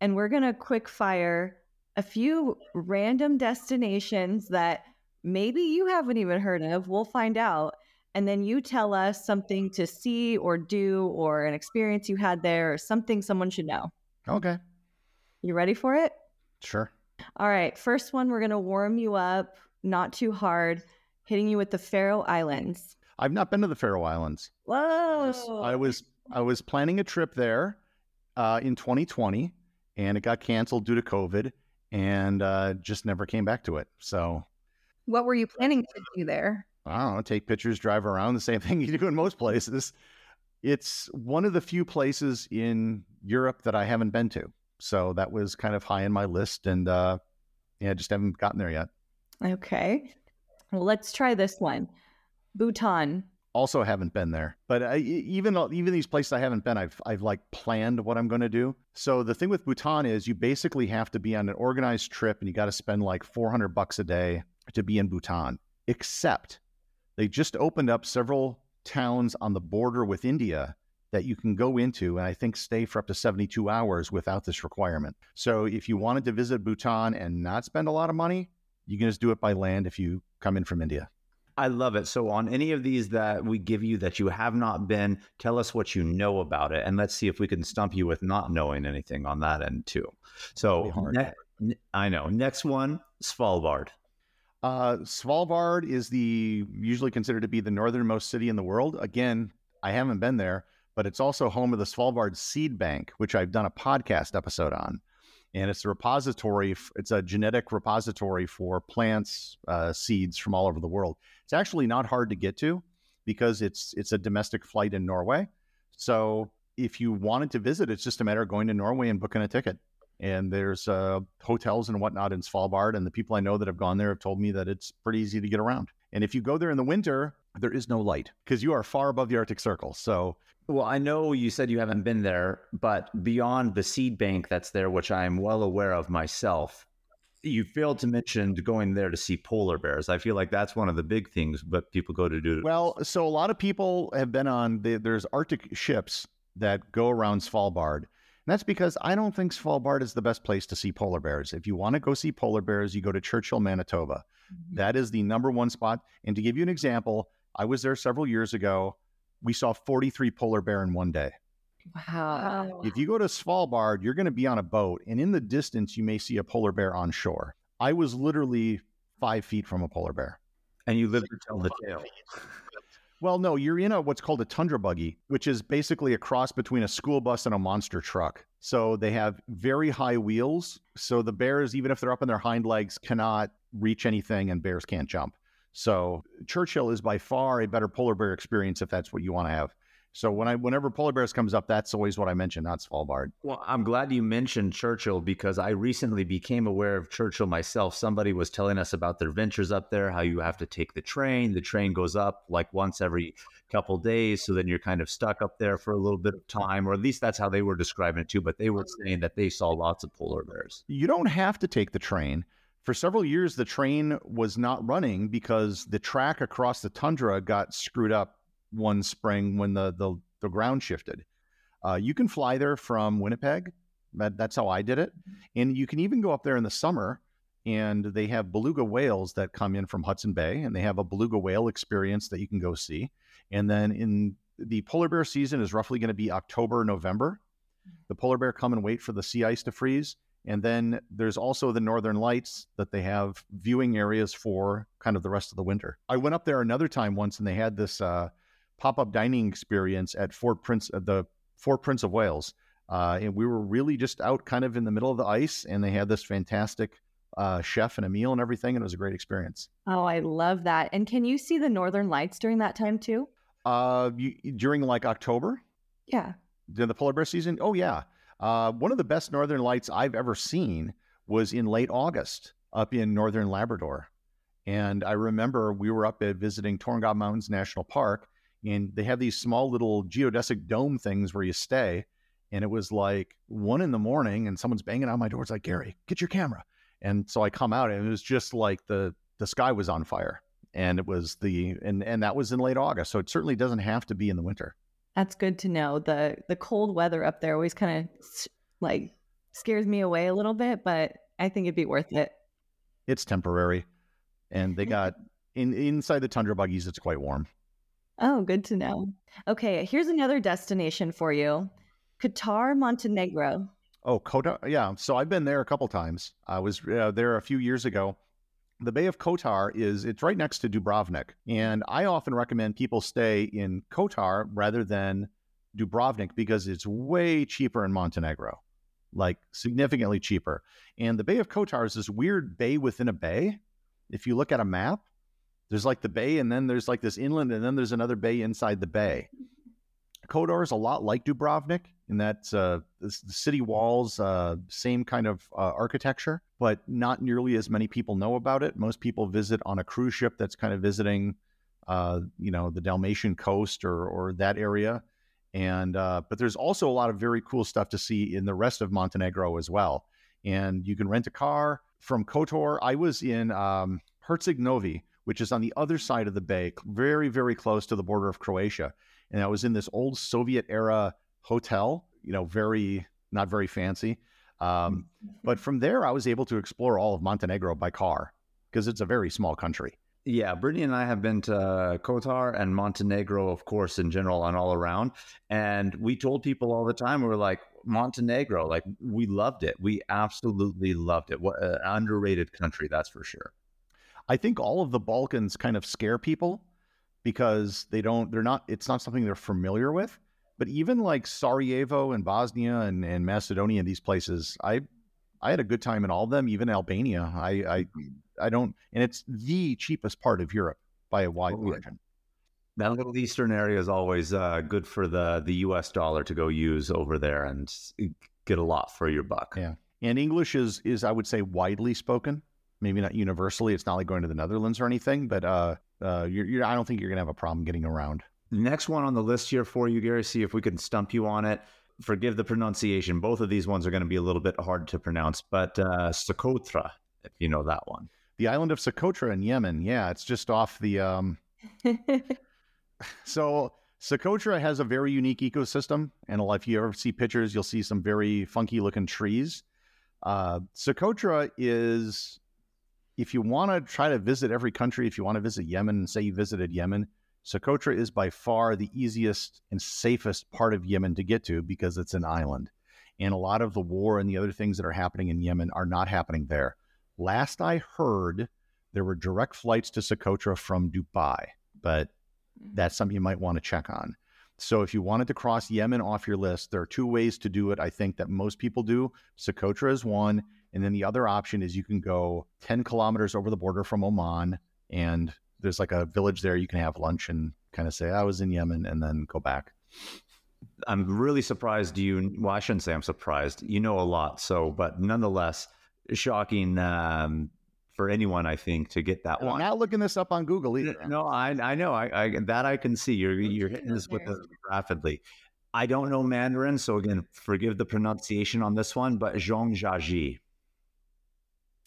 And we're going to quick fire a few random destinations that maybe you haven't even heard of. We'll find out. And then you tell us something to see or do or an experience you had there or something someone should know. Okay. You ready for it? Sure. All right. First one, we're going to warm you up, not too hard, hitting you with the Faroe Islands. I've not been to the Faroe Islands. Whoa. I was I was planning a trip there uh, in 2020, and it got canceled due to COVID, and uh, just never came back to it. So, what were you planning to do there? I don't know. Take pictures, drive around, the same [LAUGHS] thing you do in most places. It's one of the few places in Europe that I haven't been to. So that was kind of high in my list, and uh, yeah, just haven't gotten there yet. Okay, well, let's try this one. Bhutan. Also, haven't been there, but I, even even these places I haven't been, I've I've like planned what I'm going to do. So the thing with Bhutan is you basically have to be on an organized trip, and you got to spend like 400 bucks a day to be in Bhutan. Except they just opened up several towns on the border with India that you can go into and I think stay for up to 72 hours without this requirement. So if you wanted to visit Bhutan and not spend a lot of money, you can just do it by land if you come in from India. I love it. So, on any of these that we give you that you have not been, tell us what you know about it, and let's see if we can stump you with not knowing anything on that end too. So, ne- I know. Next one, Svalbard. Uh, Svalbard is the usually considered to be the northernmost city in the world. Again, I haven't been there, but it's also home of the Svalbard Seed Bank, which I've done a podcast episode on. And it's a repository, it's a genetic repository for plants, uh, seeds from all over the world. It's actually not hard to get to because it's it's a domestic flight in Norway. So if you wanted to visit, it's just a matter of going to Norway and booking a ticket. And there's uh, hotels and whatnot in Svalbard. And the people I know that have gone there have told me that it's pretty easy to get around. And if you go there in the winter, there is no light because you are far above the Arctic Circle. So well, I know you said you haven't been there, but beyond the seed bank that's there, which I'm well aware of myself, you failed to mention going there to see polar bears. I feel like that's one of the big things but people go to do. Well, so a lot of people have been on the, there's Arctic ships that go around Svalbard. And that's because I don't think Svalbard is the best place to see polar bears. If you want to go see polar bears, you go to Churchill, Manitoba. Mm-hmm. That is the number one spot. And to give you an example, I was there several years ago we saw 43 polar bear in one day. Wow. If you go to Svalbard, you're going to be on a boat, and in the distance, you may see a polar bear on shore. I was literally five feet from a polar bear. And you lived to tell the tale. Well, no, you're in a what's called a tundra buggy, which is basically a cross between a school bus and a monster truck. So they have very high wheels. So the bears, even if they're up on their hind legs, cannot reach anything, and bears can't jump. So Churchill is by far a better polar bear experience if that's what you want to have. So when I whenever polar bears comes up, that's always what I mention, not Svalbard. Well, I'm glad you mentioned Churchill because I recently became aware of Churchill myself. Somebody was telling us about their ventures up there, how you have to take the train. The train goes up like once every couple days, so then you're kind of stuck up there for a little bit of time, or at least that's how they were describing it too. But they were saying that they saw lots of polar bears. You don't have to take the train for several years, the train was not running because the track across the tundra got screwed up one spring when the, the, the ground shifted. Uh, you can fly there from Winnipeg. That, that's how I did it. And you can even go up there in the summer and they have beluga whales that come in from Hudson Bay and they have a beluga whale experience that you can go see. And then in the polar bear season is roughly going to be October, November. The polar bear come and wait for the sea ice to freeze and then there's also the Northern Lights that they have viewing areas for kind of the rest of the winter. I went up there another time once and they had this uh, pop up dining experience at Fort Prince, uh, the Fort Prince of Wales. Uh, and we were really just out kind of in the middle of the ice and they had this fantastic uh, chef and a meal and everything. And it was a great experience. Oh, I love that. And can you see the Northern Lights during that time too? Uh, you, during like October? Yeah. During the polar bear season? Oh, yeah. Uh, one of the best northern lights I've ever seen was in late August up in northern Labrador. And I remember we were up at visiting Torngat Mountains National Park, and they have these small little geodesic dome things where you stay. And it was like one in the morning, and someone's banging on my door. It's like, Gary, get your camera. And so I come out, and it was just like the the sky was on fire, and it was the and and that was in late August. So it certainly doesn't have to be in the winter. That's good to know. the The cold weather up there always kind of like scares me away a little bit, but I think it'd be worth it. It's temporary, and they got [LAUGHS] in inside the tundra buggies. It's quite warm. Oh, good to know. Okay, here's another destination for you Kotor, Montenegro. Oh, Kotor. Yeah. So I've been there a couple times. I was uh, there a few years ago. The Bay of Kotor is it's right next to Dubrovnik, and I often recommend people stay in Kotor rather than Dubrovnik because it's way cheaper in Montenegro, like significantly cheaper. And the Bay of Kotor is this weird bay within a bay. If you look at a map, there's like the bay, and then there's like this inland, and then there's another bay inside the bay. Kotor is a lot like Dubrovnik in that uh, the city walls, uh, same kind of uh, architecture, but not nearly as many people know about it. Most people visit on a cruise ship that's kind of visiting, uh, you know, the Dalmatian coast or or that area. And uh, but there's also a lot of very cool stuff to see in the rest of Montenegro as well. And you can rent a car from Kotor. I was in um, Herceg Novi, which is on the other side of the bay, very very close to the border of Croatia and I was in this old Soviet era hotel, you know, very not very fancy. Um, [LAUGHS] but from there, I was able to explore all of Montenegro by car because it's a very small country. Yeah, Brittany and I have been to Kotor and Montenegro, of course, in general and all around. And we told people all the time, we were like, Montenegro, like we loved it. We absolutely loved it. What an underrated country, that's for sure. I think all of the Balkans kind of scare people because they don't they're not it's not something they're familiar with. But even like sarajevo and bosnia and, and macedonia these places i i had a good time in all of them even albania. I i i don't and it's the cheapest part of europe by a wide margin. That little eastern area is always uh, good for the the us dollar to go use over there and get a lot for your buck. Yeah. And english is is i would say widely spoken maybe not universally it's not like going to the netherlands or anything but uh uh, you're, you're, I don't think you're going to have a problem getting around. Next one on the list here for you, Gary, see if we can stump you on it. Forgive the pronunciation. Both of these ones are going to be a little bit hard to pronounce, but uh, Socotra, if you know that one. The island of Socotra in Yemen. Yeah, it's just off the. Um... [LAUGHS] so Socotra has a very unique ecosystem, and if you ever see pictures, you'll see some very funky looking trees. Uh, Socotra is if you want to try to visit every country, if you want to visit Yemen and say you visited Yemen, Socotra is by far the easiest and safest part of Yemen to get to because it's an island. And a lot of the war and the other things that are happening in Yemen are not happening there. Last I heard, there were direct flights to Socotra from Dubai, but mm-hmm. that's something you might want to check on. So if you wanted to cross Yemen off your list, there are two ways to do it. I think that most people do. Socotra is one, and then the other option is you can go 10 kilometers over the border from Oman, and there's like a village there. You can have lunch and kind of say, I was in Yemen, and then go back. I'm really surprised you. Well, I shouldn't say I'm surprised. You know a lot. So, but nonetheless, shocking um, for anyone, I think, to get that I'm one. not looking this up on Google either. No, I, I know. I, I that I can see. You're you're hitting this with us rapidly. I don't know Mandarin, so again, forgive the pronunciation on this one, but Zhangjiajie.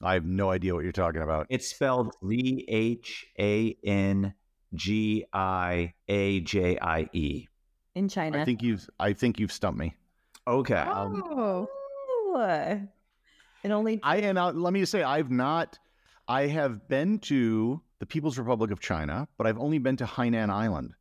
I have no idea what you're talking about. It's spelled Z H A N G I A J I E. In China. I think you've I think you've stumped me. Okay. Oh. Um, it only I and uh, let me just say I've not I have been to the People's Republic of China, but I've only been to Hainan Island.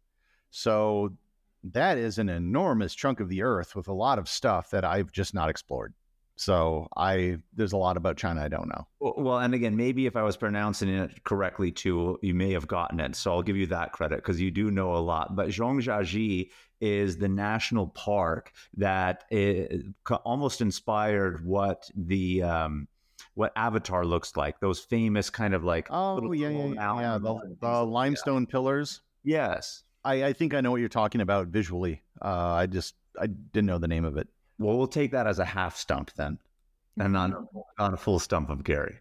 So that is an enormous chunk of the earth with a lot of stuff that I've just not explored. So I there's a lot about China I don't know. Well, and again, maybe if I was pronouncing it correctly too, you may have gotten it. So I'll give you that credit because you do know a lot. But Zhangjiajie is the national park that almost inspired what the um, what Avatar looks like. Those famous kind of like oh yeah yeah yeah, yeah the, the limestone yeah. pillars. Yes, I, I think I know what you're talking about visually. Uh, I just I didn't know the name of it. Well, we'll take that as a half stump then, and not, [LAUGHS] not a full stump of Gary.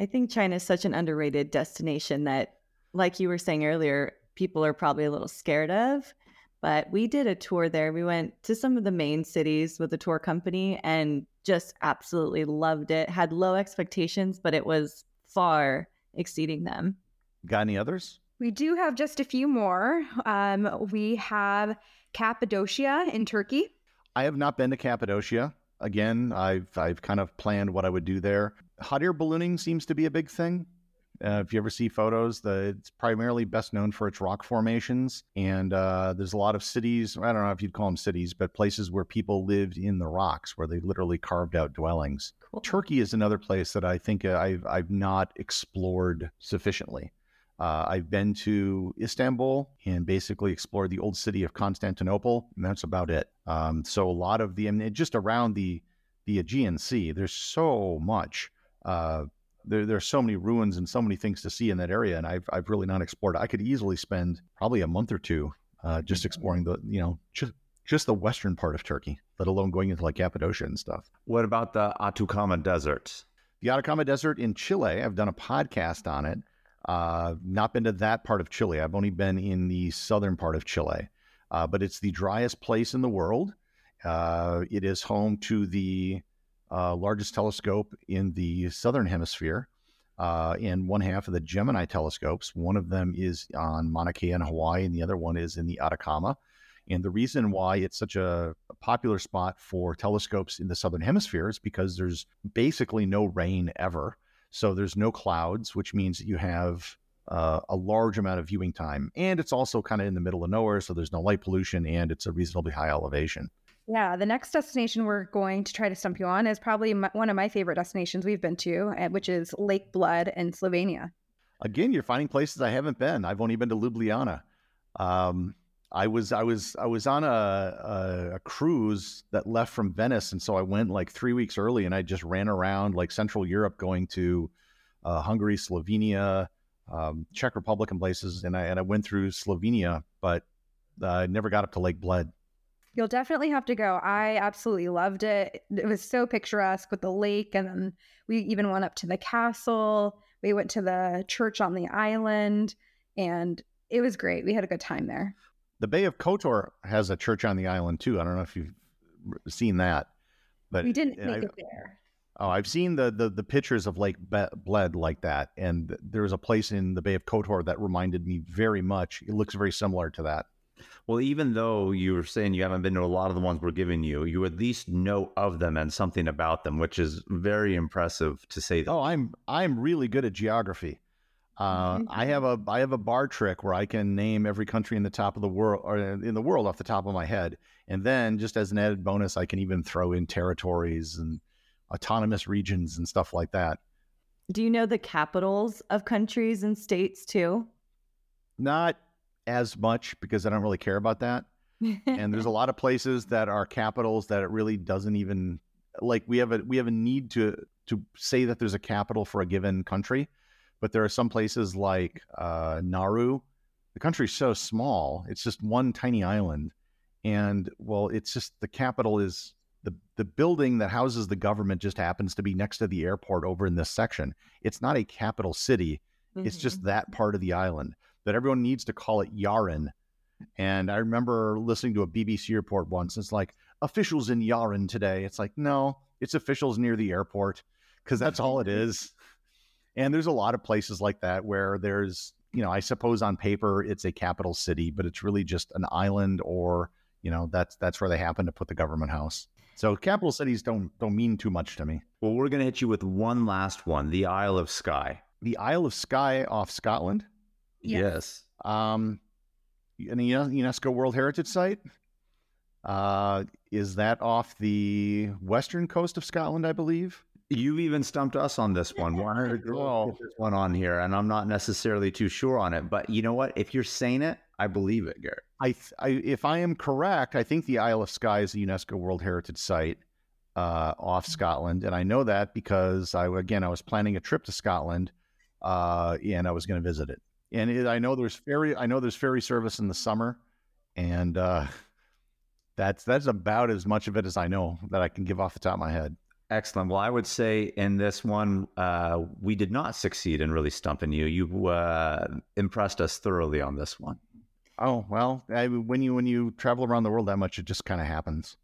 I think China is such an underrated destination that, like you were saying earlier, people are probably a little scared of. But we did a tour there. We went to some of the main cities with the tour company and just absolutely loved it. Had low expectations, but it was far exceeding them. Got any others? We do have just a few more. Um, we have Cappadocia in Turkey. I have not been to Cappadocia. Again, I've I've kind of planned what I would do there. Hot air ballooning seems to be a big thing. Uh, if you ever see photos, the, it's primarily best known for its rock formations. And uh, there's a lot of cities, I don't know if you'd call them cities, but places where people lived in the rocks, where they literally carved out dwellings. Cool. Turkey is another place that I think uh, I've, I've not explored sufficiently. Uh, I've been to Istanbul and basically explored the old city of Constantinople, and that's about it. Um, so a lot of the, I mean, just around the the Aegean Sea, there's so much uh, there, there's so many ruins and so many things to see in that area, and I've I've really not explored. I could easily spend probably a month or two uh, just mm-hmm. exploring the you know just just the western part of Turkey, let alone going into like Cappadocia and stuff. What about the Atacama Desert? The Atacama Desert in Chile. I've done a podcast on it. Uh, not been to that part of Chile. I've only been in the southern part of Chile, uh, but it's the driest place in the world. Uh, it is home to the uh, largest telescope in the southern hemisphere, uh, and one half of the Gemini telescopes. One of them is on Mauna Kea in Hawaii, and the other one is in the Atacama. And the reason why it's such a, a popular spot for telescopes in the southern hemisphere is because there's basically no rain ever. So there's no clouds, which means that you have uh, a large amount of viewing time. And it's also kind of in the middle of nowhere, so there's no light pollution and it's a reasonably high elevation. Yeah, the next destination we're going to try to stump you on is probably my, one of my favorite destinations we've been to, eh, which is Lake Bled in Slovenia. Again, you're finding places I haven't been. I've only been to Ljubljana. Um, I was I was I was on a, a, a cruise that left from Venice, and so I went like three weeks early, and I just ran around like Central Europe, going to uh, Hungary, Slovenia, um, Czech Republic, and places, and I and I went through Slovenia, but uh, I never got up to Lake Bled. You'll definitely have to go. I absolutely loved it. It was so picturesque with the lake. And then we even went up to the castle. We went to the church on the island and it was great. We had a good time there. The Bay of Kotor has a church on the island too. I don't know if you've seen that, but we didn't make I, it there. Oh, I've seen the, the the pictures of Lake Bled like that, and there was a place in the Bay of Kotor that reminded me very much. It looks very similar to that. Well, even though you were saying you haven't been to a lot of the ones we're giving you, you at least know of them and something about them, which is very impressive to say. That. Oh, I'm I'm really good at geography. Uh, I have a I have a bar trick where I can name every country in the top of the world or in the world off the top of my head, and then just as an added bonus, I can even throw in territories and autonomous regions and stuff like that. Do you know the capitals of countries and states too? Not as much because I don't really care about that. and there's a [LAUGHS] lot of places that are capitals that it really doesn't even like we have a we have a need to to say that there's a capital for a given country, but there are some places like uh, Nauru. The country's so small; it's just one tiny island, and well, it's just the capital is the the building that houses the government just happens to be next to the airport over in this section. It's not a capital city; mm-hmm. it's just mm-hmm. that part of the island that everyone needs to call it Yaren. And I remember listening to a BBC report once. It's like officials in Yaren today. It's like, no, it's officials near the airport because that's all it [LAUGHS] is. And there's a lot of places like that where there's, you know, I suppose on paper it's a capital city, but it's really just an island or, you know, that's that's where they happen to put the government house. So capital cities don't don't mean too much to me. Well, we're going to hit you with one last one, the Isle of Skye. The Isle of Skye off Scotland. Yes. Um, an UNESCO World Heritage Site. Uh, is that off the western coast of Scotland? I believe. You've even stumped us on this one. Why don't [LAUGHS] you this one on here? And I'm not necessarily too sure on it, but you know what? If you're saying it, I believe it, Garrett. I, I if I am correct, I think the Isle of Skye is a UNESCO World Heritage Site uh, off Scotland, and I know that because I again I was planning a trip to Scotland, uh, and I was going to visit it and it, I know there's ferry. I know there's ferry service in the summer, and uh, [LAUGHS] that's that's about as much of it as I know that I can give off the top of my head. Excellent. Well, I would say in this one, uh, we did not succeed in really stumping you. You uh, impressed us thoroughly on this one. Oh well, I, when you when you travel around the world that much, it just kind of happens.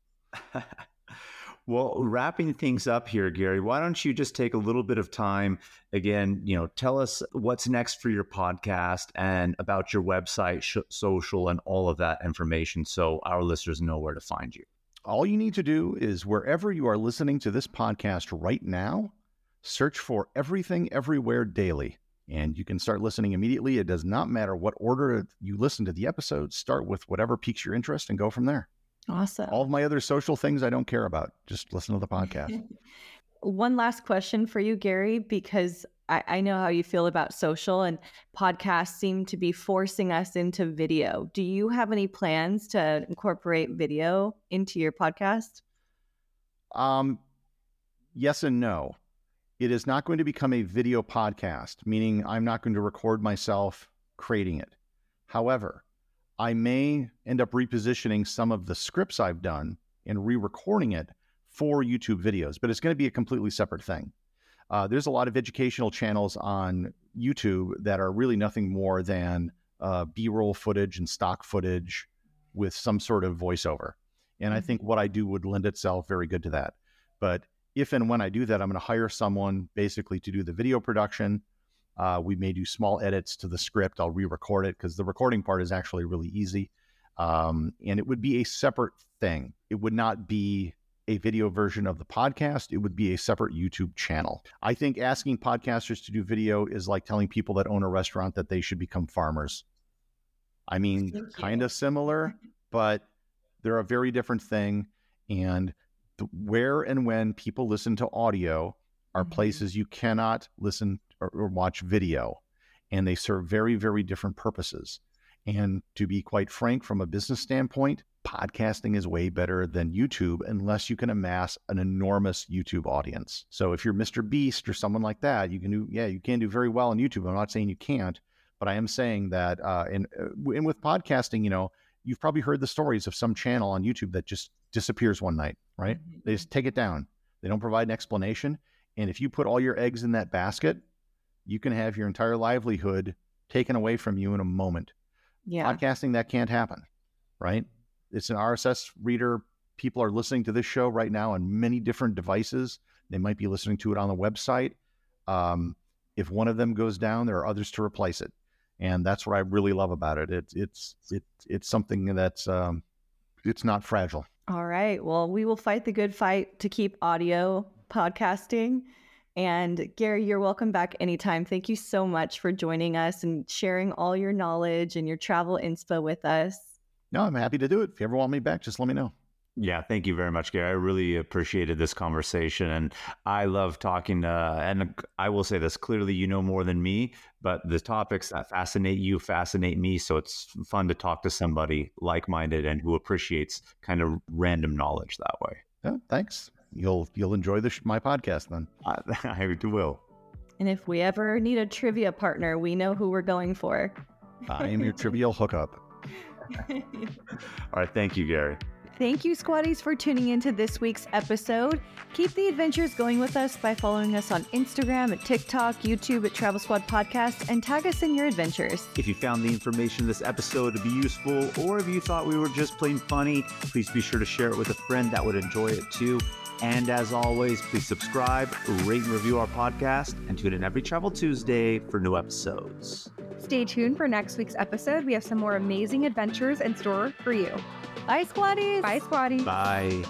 [LAUGHS] well, wrapping things up here, Gary, why don't you just take a little bit of time again? You know, tell us what's next for your podcast and about your website, sh- social, and all of that information, so our listeners know where to find you. All you need to do is wherever you are listening to this podcast right now, search for Everything Everywhere Daily and you can start listening immediately. It does not matter what order you listen to the episodes. Start with whatever piques your interest and go from there. Awesome. All of my other social things I don't care about. Just listen to the podcast. [LAUGHS] One last question for you, Gary, because I, I, know how you feel about social and podcasts seem to be forcing us into video. Do you have any plans to incorporate video into your podcast? Um, yes and no. It is not going to become a video podcast, meaning I'm not going to record myself creating it. However, I may end up repositioning some of the scripts I've done and re recording it for YouTube videos, but it's going to be a completely separate thing. Uh, there's a lot of educational channels on YouTube that are really nothing more than uh, B roll footage and stock footage with some sort of voiceover. And I think mm-hmm. what I do would lend itself very good to that. But if and when I do that, I'm going to hire someone basically to do the video production. Uh, we may do small edits to the script. I'll re-record it because the recording part is actually really easy, um, and it would be a separate thing. It would not be a video version of the podcast. It would be a separate YouTube channel. I think asking podcasters to do video is like telling people that own a restaurant that they should become farmers. I mean, kind of similar, [LAUGHS] but they're a very different thing. And the, where and when people listen to audio are mm-hmm. places you cannot listen or, or watch video, and they serve very, very different purposes. And to be quite frank, from a business standpoint, podcasting is way better than YouTube unless you can amass an enormous YouTube audience. So if you're Mr. Beast or someone like that, you can do, yeah, you can do very well on YouTube. I'm not saying you can't, but I am saying that, uh, and, uh, and with podcasting, you know, you've probably heard the stories of some channel on YouTube that just disappears one night, right? Mm-hmm. They just take it down. They don't provide an explanation. And if you put all your eggs in that basket, you can have your entire livelihood taken away from you in a moment. Yeah. Podcasting, that can't happen, right? It's an RSS reader. People are listening to this show right now on many different devices. They might be listening to it on the website. Um, if one of them goes down, there are others to replace it and that's what I really love about it. It's it's it's something that's um, it's not fragile. All right. Well, we will fight the good fight to keep audio podcasting. And Gary, you're welcome back anytime. Thank you so much for joining us and sharing all your knowledge and your travel inspo with us. No, I'm happy to do it. If you ever want me back, just let me know. Yeah, thank you very much, Gary. I really appreciated this conversation, and I love talking. Uh, and I will say this clearly: you know more than me, but the topics that fascinate you fascinate me. So it's fun to talk to somebody like-minded and who appreciates kind of random knowledge that way. Yeah, thanks. You'll you'll enjoy the my podcast then. [LAUGHS] I, I will. And if we ever need a trivia partner, we know who we're going for. I am your [LAUGHS] trivial hookup. [LAUGHS] All right, thank you, Gary. Thank you, Squatties, for tuning into this week's episode. Keep the adventures going with us by following us on Instagram, at TikTok, YouTube at Travel Squad Podcast, and tag us in your adventures. If you found the information in this episode to be useful, or if you thought we were just plain funny, please be sure to share it with a friend that would enjoy it too. And as always, please subscribe, rate and review our podcast, and tune in every Travel Tuesday for new episodes. Stay tuned for next week's episode. We have some more amazing adventures in store for you. Bye, Squatties. Bye, Squatties. Bye.